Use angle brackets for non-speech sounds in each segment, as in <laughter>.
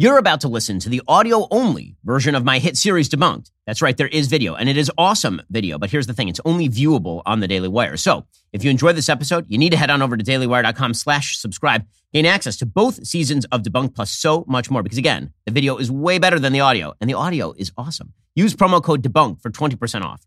You're about to listen to the audio only version of my hit series Debunked. That's right, there is video, and it is awesome video. But here's the thing it's only viewable on the Daily Wire. So if you enjoyed this episode, you need to head on over to dailywire.com slash subscribe, gain access to both seasons of Debunked plus so much more. Because again, the video is way better than the audio, and the audio is awesome. Use promo code Debunked for 20% off.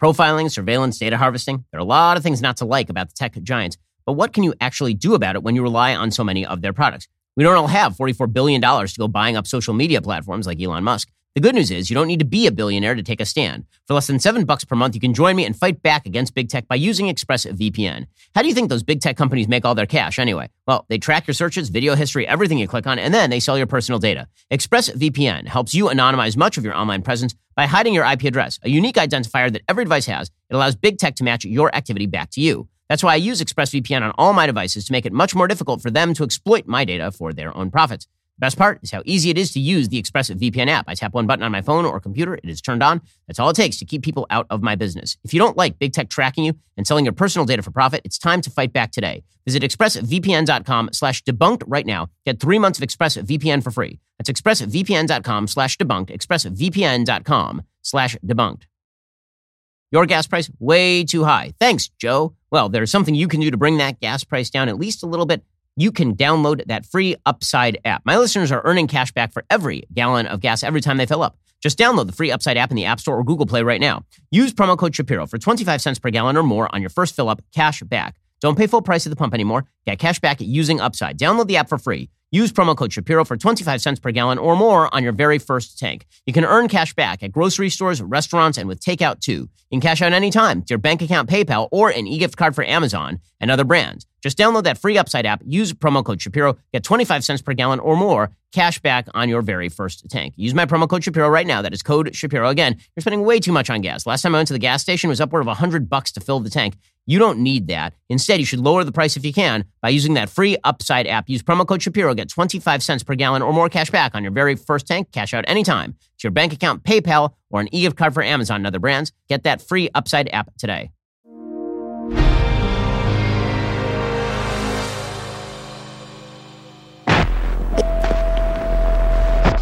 Profiling, surveillance, data harvesting, there are a lot of things not to like about the tech giants. But what can you actually do about it when you rely on so many of their products? We don't all have $44 billion to go buying up social media platforms like Elon Musk. The good news is you don't need to be a billionaire to take a stand. For less than seven bucks per month, you can join me and fight back against big tech by using ExpressVPN. How do you think those big tech companies make all their cash anyway? Well, they track your searches, video history, everything you click on, and then they sell your personal data. ExpressVPN helps you anonymize much of your online presence by hiding your IP address, a unique identifier that every device has. It allows big tech to match your activity back to you. That's why I use ExpressVPN on all my devices to make it much more difficult for them to exploit my data for their own profits. The best part is how easy it is to use the ExpressVPN app. I tap one button on my phone or computer, it is turned on. That's all it takes to keep people out of my business. If you don't like big tech tracking you and selling your personal data for profit, it's time to fight back today. Visit expressvpn.com slash debunked right now. Get three months of ExpressVPN for free. That's expressvpn.com slash debunked, expressvpn.com slash debunked. Your gas price way too high. Thanks, Joe. Well, there's something you can do to bring that gas price down at least a little bit. You can download that free Upside app. My listeners are earning cash back for every gallon of gas every time they fill up. Just download the free Upside app in the App Store or Google Play right now. Use promo code Shapiro for 25 cents per gallon or more on your first fill up, cash back. Don't pay full price at the pump anymore. Get cash back using Upside. Download the app for free. Use promo code Shapiro for 25 cents per gallon or more on your very first tank. You can earn cash back at grocery stores, restaurants, and with takeout too. You can cash out anytime to your bank account, PayPal, or an e-gift card for Amazon and other brands. Just download that free Upside app, use promo code Shapiro, get 25 cents per gallon or more cash back on your very first tank. Use my promo code Shapiro right now. That is code Shapiro. Again, you're spending way too much on gas. Last time I went to the gas station it was upward of 100 bucks to fill the tank. You don't need that. Instead, you should lower the price if you can by using that free Upside app. Use promo code Shapiro, get 25 cents per gallon or more cash back on your very first tank. Cash out anytime to your bank account, PayPal, or an e-gift card for Amazon and other brands. Get that free Upside app today.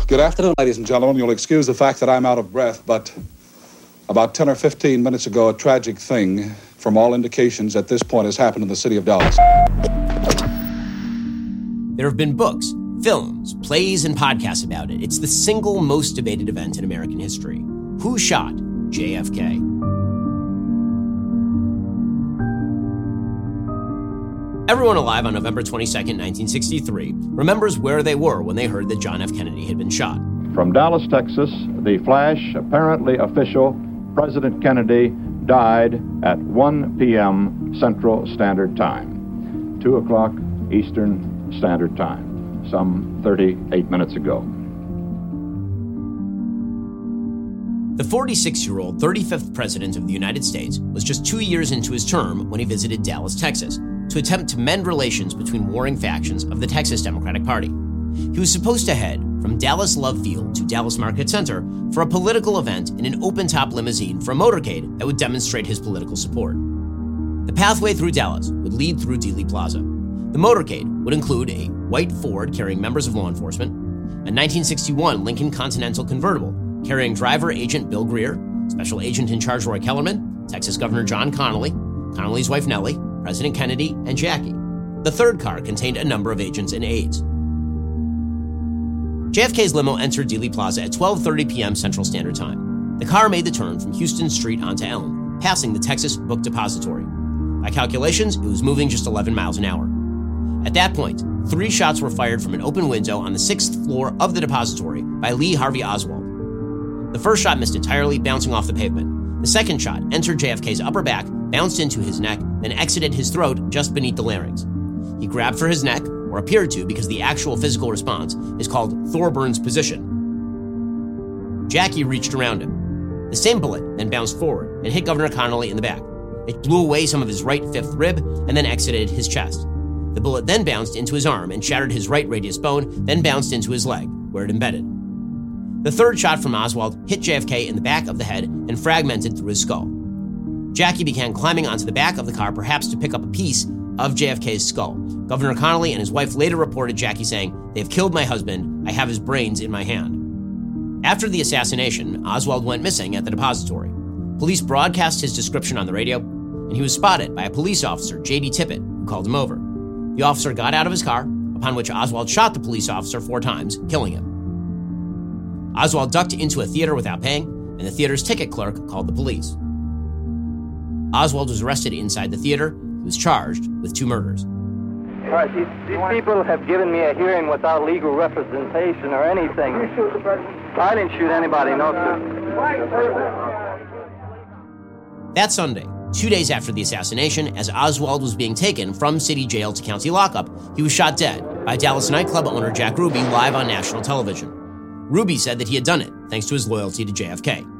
Good afternoon, ladies and gentlemen. You'll excuse the fact that I'm out of breath, but about 10 or 15 minutes ago, a tragic thing, from all indications at this point, has happened in the city of Dallas. There have been books, films, plays, and podcasts about it. It's the single most debated event in American history. Who shot JFK? Everyone alive on November 22, 1963, remembers where they were when they heard that John F. Kennedy had been shot. From Dallas, Texas, the flash, apparently official, President Kennedy died at 1 p.m. Central Standard Time, 2 o'clock Eastern Standard Time, some 38 minutes ago. The 46 year old 35th President of the United States was just two years into his term when he visited Dallas, Texas, to attempt to mend relations between warring factions of the Texas Democratic Party. He was supposed to head from Dallas Love Field to Dallas Market Center for a political event in an open top limousine for a motorcade that would demonstrate his political support. The pathway through Dallas would lead through Dealey Plaza. The motorcade would include a white Ford carrying members of law enforcement, a 1961 Lincoln Continental convertible carrying driver agent Bill Greer, special agent in charge Roy Kellerman, Texas Governor John Connally, Connally's wife Nellie, President Kennedy, and Jackie. The third car contained a number of agents and aides. JFK's limo entered Dealey Plaza at 12:30 p.m. Central Standard Time. The car made the turn from Houston Street onto Elm, passing the Texas Book Depository. By calculations, it was moving just 11 miles an hour. At that point, three shots were fired from an open window on the sixth floor of the depository by Lee Harvey Oswald. The first shot missed entirely, bouncing off the pavement. The second shot entered JFK's upper back, bounced into his neck, then exited his throat just beneath the larynx. He grabbed for his neck, or appeared to because the actual physical response is called Thorburns position. Jackie reached around him. The same bullet then bounced forward and hit Governor Connally in the back. It blew away some of his right fifth rib and then exited his chest. The bullet then bounced into his arm and shattered his right radius bone, then bounced into his leg, where it embedded. The third shot from Oswald hit JFK in the back of the head and fragmented through his skull. Jackie began climbing onto the back of the car, perhaps to pick up a piece of JFK's skull. Governor Connally and his wife later reported Jackie saying, They have killed my husband. I have his brains in my hand. After the assassination, Oswald went missing at the depository. Police broadcast his description on the radio, and he was spotted by a police officer, J.D. Tippit, who called him over. The officer got out of his car, upon which Oswald shot the police officer four times, killing him. Oswald ducked into a theater without paying, and the theater's ticket clerk called the police. Oswald was arrested inside the theater. He was charged with two murders. All right, these, these people have given me a hearing without legal representation or anything. You shoot the? I didn't shoot anybody, no, sir. That Sunday, two days after the assassination, as Oswald was being taken from city jail to county lockup, he was shot dead by Dallas nightclub owner Jack Ruby live on national television. Ruby said that he had done it thanks to his loyalty to JFK.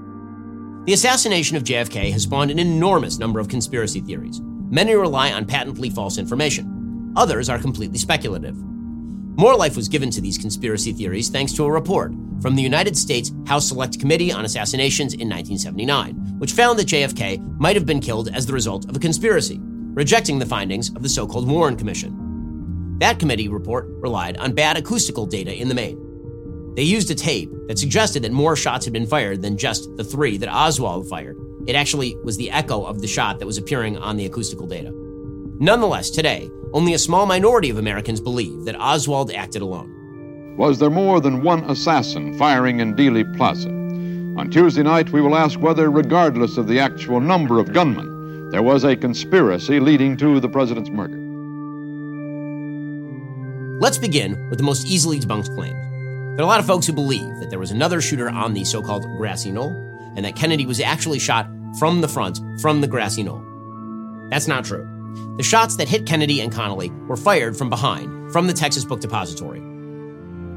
The assassination of JFK has spawned an enormous number of conspiracy theories. Many rely on patently false information. Others are completely speculative. More life was given to these conspiracy theories thanks to a report from the United States House Select Committee on Assassinations in 1979, which found that JFK might have been killed as the result of a conspiracy, rejecting the findings of the so called Warren Commission. That committee report relied on bad acoustical data in the main. They used a tape that suggested that more shots had been fired than just the three that Oswald fired. It actually was the echo of the shot that was appearing on the acoustical data. Nonetheless, today, only a small minority of Americans believe that Oswald acted alone. Was there more than one assassin firing in Dealey Plaza? On Tuesday night, we will ask whether, regardless of the actual number of gunmen, there was a conspiracy leading to the president's murder. Let's begin with the most easily debunked claims. There are a lot of folks who believe that there was another shooter on the so called grassy knoll and that Kennedy was actually shot from the front from the grassy knoll. That's not true. The shots that hit Kennedy and Connally were fired from behind from the Texas Book Depository.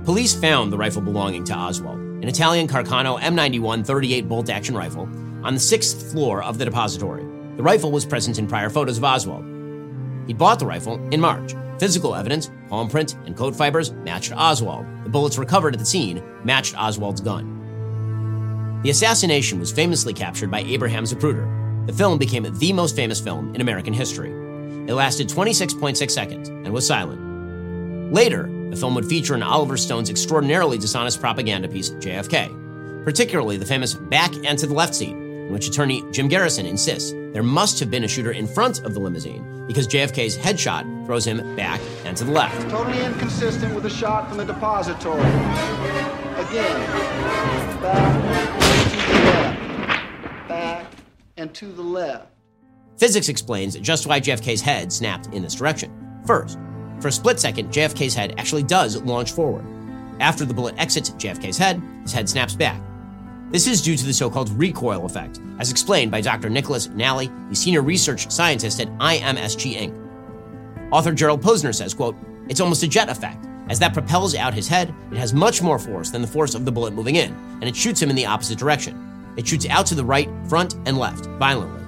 Police found the rifle belonging to Oswald, an Italian Carcano M91 38 bolt action rifle, on the sixth floor of the depository. The rifle was present in prior photos of Oswald. He bought the rifle in March. Physical evidence, palm print, and coat fibers matched Oswald. Bullets recovered at the scene matched Oswald's gun. The assassination was famously captured by Abraham Zapruder. The film became the most famous film in American history. It lasted 26.6 seconds and was silent. Later, the film would feature in Oliver Stone's extraordinarily dishonest propaganda piece, JFK, particularly the famous back and to the left scene, in which attorney Jim Garrison insists there must have been a shooter in front of the limousine because JFK's headshot throws him back and to the left. Totally inconsistent with the shot from the depository. Again, back to the left. Back and to the left. Physics explains just why JFK's head snapped in this direction. First, for a split second, JFK's head actually does launch forward. After the bullet exits JFK's head, his head snaps back. This is due to the so called recoil effect, as explained by Dr. Nicholas Nalli, the senior research scientist at IMSG Inc. Author Gerald Posner says, quote, It's almost a jet effect. As that propels out his head, it has much more force than the force of the bullet moving in, and it shoots him in the opposite direction. It shoots out to the right, front, and left, violently.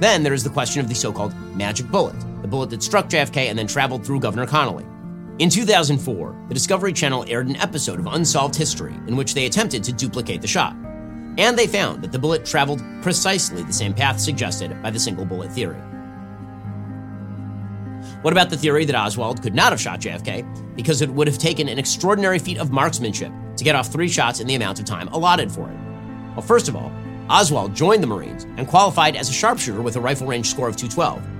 Then there is the question of the so called magic bullet, the bullet that struck JFK and then traveled through Governor Connally. In 2004, the Discovery Channel aired an episode of Unsolved History in which they attempted to duplicate the shot. And they found that the bullet traveled precisely the same path suggested by the single bullet theory. What about the theory that Oswald could not have shot JFK because it would have taken an extraordinary feat of marksmanship to get off three shots in the amount of time allotted for it? Well, first of all, Oswald joined the Marines and qualified as a sharpshooter with a rifle range score of 212.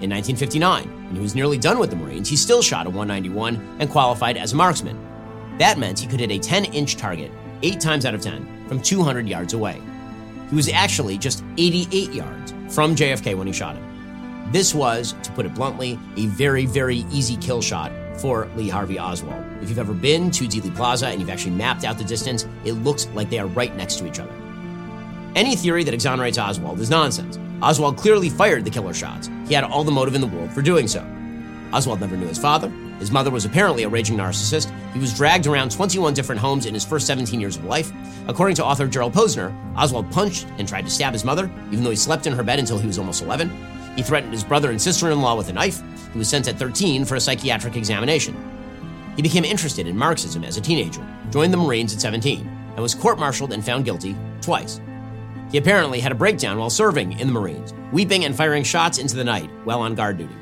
In 1959, when he was nearly done with the Marines, he still shot a 191 and qualified as a marksman. That meant he could hit a 10 inch target, 8 times out of 10, from 200 yards away. He was actually just 88 yards from JFK when he shot him. This was, to put it bluntly, a very, very easy kill shot for Lee Harvey Oswald. If you've ever been to Dealey Plaza and you've actually mapped out the distance, it looks like they are right next to each other. Any theory that exonerates Oswald is nonsense. Oswald clearly fired the killer shots. He had all the motive in the world for doing so. Oswald never knew his father. His mother was apparently a raging narcissist. He was dragged around 21 different homes in his first 17 years of life. According to author Gerald Posner, Oswald punched and tried to stab his mother, even though he slept in her bed until he was almost 11. He threatened his brother and sister in law with a knife. He was sent at 13 for a psychiatric examination. He became interested in Marxism as a teenager, joined the Marines at 17, and was court martialed and found guilty twice. He apparently had a breakdown while serving in the Marines, weeping and firing shots into the night while on guard duty.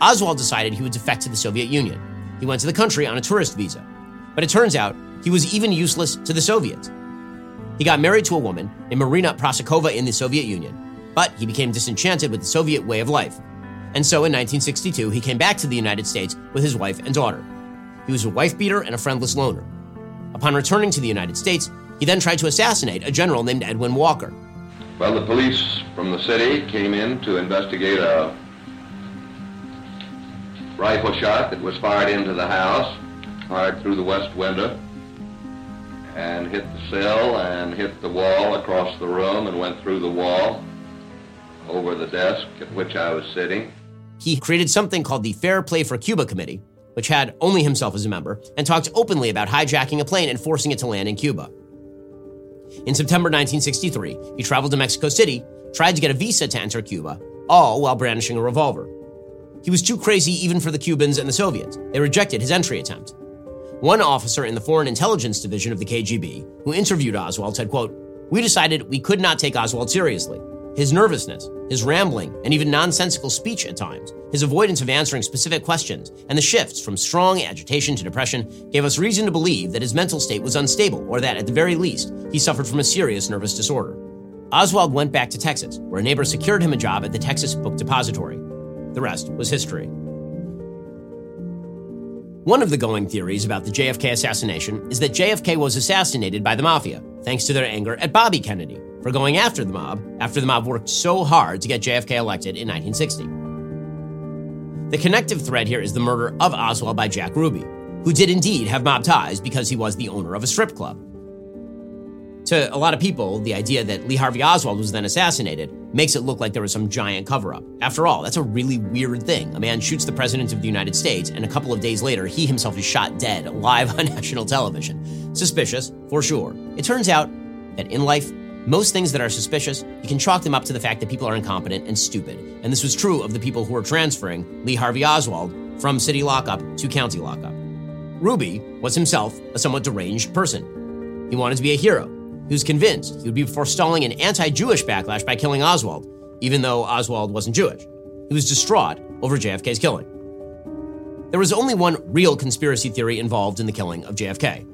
Oswald decided he would defect to the Soviet Union. He went to the country on a tourist visa. But it turns out he was even useless to the Soviets. He got married to a woman named Marina Prusakova in the Soviet Union, but he became disenchanted with the Soviet way of life. And so in 1962, he came back to the United States with his wife and daughter. He was a wife beater and a friendless loner. Upon returning to the United States, he then tried to assassinate a general named Edwin Walker. Well, the police from the city came in to investigate a rifle shot that was fired into the house, fired through the west window, and hit the sill and hit the wall across the room and went through the wall over the desk at which I was sitting. He created something called the Fair Play for Cuba Committee, which had only himself as a member, and talked openly about hijacking a plane and forcing it to land in Cuba. In September 1963, he traveled to Mexico City, tried to get a visa to enter Cuba, all while brandishing a revolver. He was too crazy even for the Cubans and the Soviets. They rejected his entry attempt. One officer in the Foreign Intelligence Division of the KGB, who interviewed Oswald, said, quote, We decided we could not take Oswald seriously. His nervousness, his rambling, and even nonsensical speech at times, his avoidance of answering specific questions, and the shifts from strong agitation to depression gave us reason to believe that his mental state was unstable, or that, at the very least, he suffered from a serious nervous disorder. Oswald went back to Texas, where a neighbor secured him a job at the Texas Book Depository. The rest was history. One of the going theories about the JFK assassination is that JFK was assassinated by the mafia, thanks to their anger at Bobby Kennedy for going after the mob after the mob worked so hard to get JFK elected in 1960. The connective thread here is the murder of Oswald by Jack Ruby, who did indeed have mob ties because he was the owner of a strip club. To a lot of people, the idea that Lee Harvey Oswald was then assassinated makes it look like there was some giant cover up. After all, that's a really weird thing. A man shoots the President of the United States, and a couple of days later, he himself is shot dead live <laughs> on national television. Suspicious, for sure. It turns out that in life, most things that are suspicious, you can chalk them up to the fact that people are incompetent and stupid. And this was true of the people who were transferring Lee Harvey Oswald from city lockup to county lockup. Ruby was himself a somewhat deranged person. He wanted to be a hero, he was convinced he would be forestalling an anti Jewish backlash by killing Oswald, even though Oswald wasn't Jewish. He was distraught over JFK's killing. There was only one real conspiracy theory involved in the killing of JFK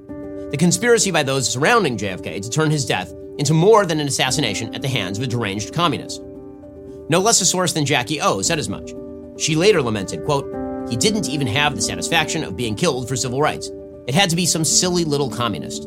the conspiracy by those surrounding JFK to turn his death into more than an assassination at the hands of a deranged communist. No less a source than Jackie O said as much. She later lamented, quote, he didn't even have the satisfaction of being killed for civil rights. It had to be some silly little communist.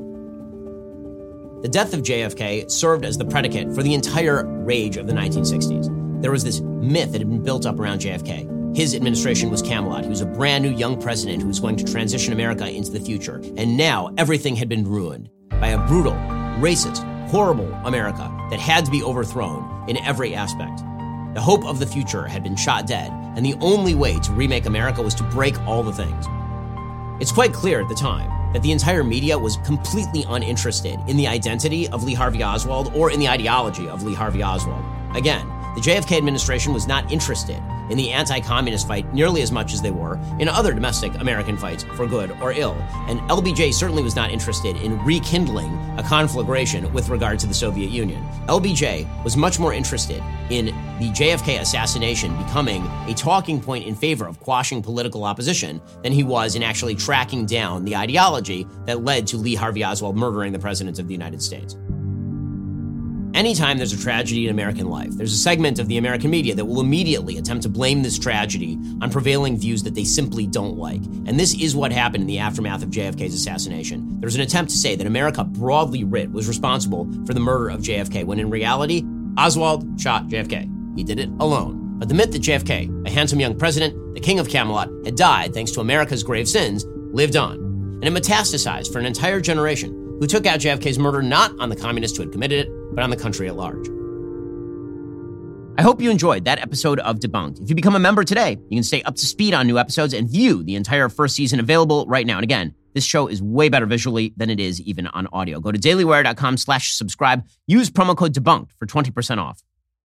The death of JFK served as the predicate for the entire rage of the 1960s. There was this myth that had been built up around JFK. His administration was Camelot. He was a brand new young president who was going to transition America into the future. And now everything had been ruined by a brutal, racist, horrible America that had to be overthrown in every aspect. The hope of the future had been shot dead, and the only way to remake America was to break all the things. It's quite clear at the time that the entire media was completely uninterested in the identity of Lee Harvey Oswald or in the ideology of Lee Harvey Oswald. Again, the JFK administration was not interested in the anti communist fight nearly as much as they were in other domestic American fights, for good or ill. And LBJ certainly was not interested in rekindling a conflagration with regard to the Soviet Union. LBJ was much more interested in the JFK assassination becoming a talking point in favor of quashing political opposition than he was in actually tracking down the ideology that led to Lee Harvey Oswald murdering the President of the United States. Anytime there's a tragedy in American life, there's a segment of the American media that will immediately attempt to blame this tragedy on prevailing views that they simply don't like. And this is what happened in the aftermath of JFK's assassination. There's an attempt to say that America, broadly writ, was responsible for the murder of JFK, when in reality, Oswald shot JFK. He did it alone. But the myth that JFK, a handsome young president, the king of Camelot, had died thanks to America's grave sins, lived on. And it metastasized for an entire generation who took out JFK's murder not on the communists who had committed it, but on the country at large. I hope you enjoyed that episode of Debunked. If you become a member today, you can stay up to speed on new episodes and view the entire first season available right now. And again, this show is way better visually than it is even on audio. Go to dailywire.com slash subscribe. Use promo code debunked for 20% off.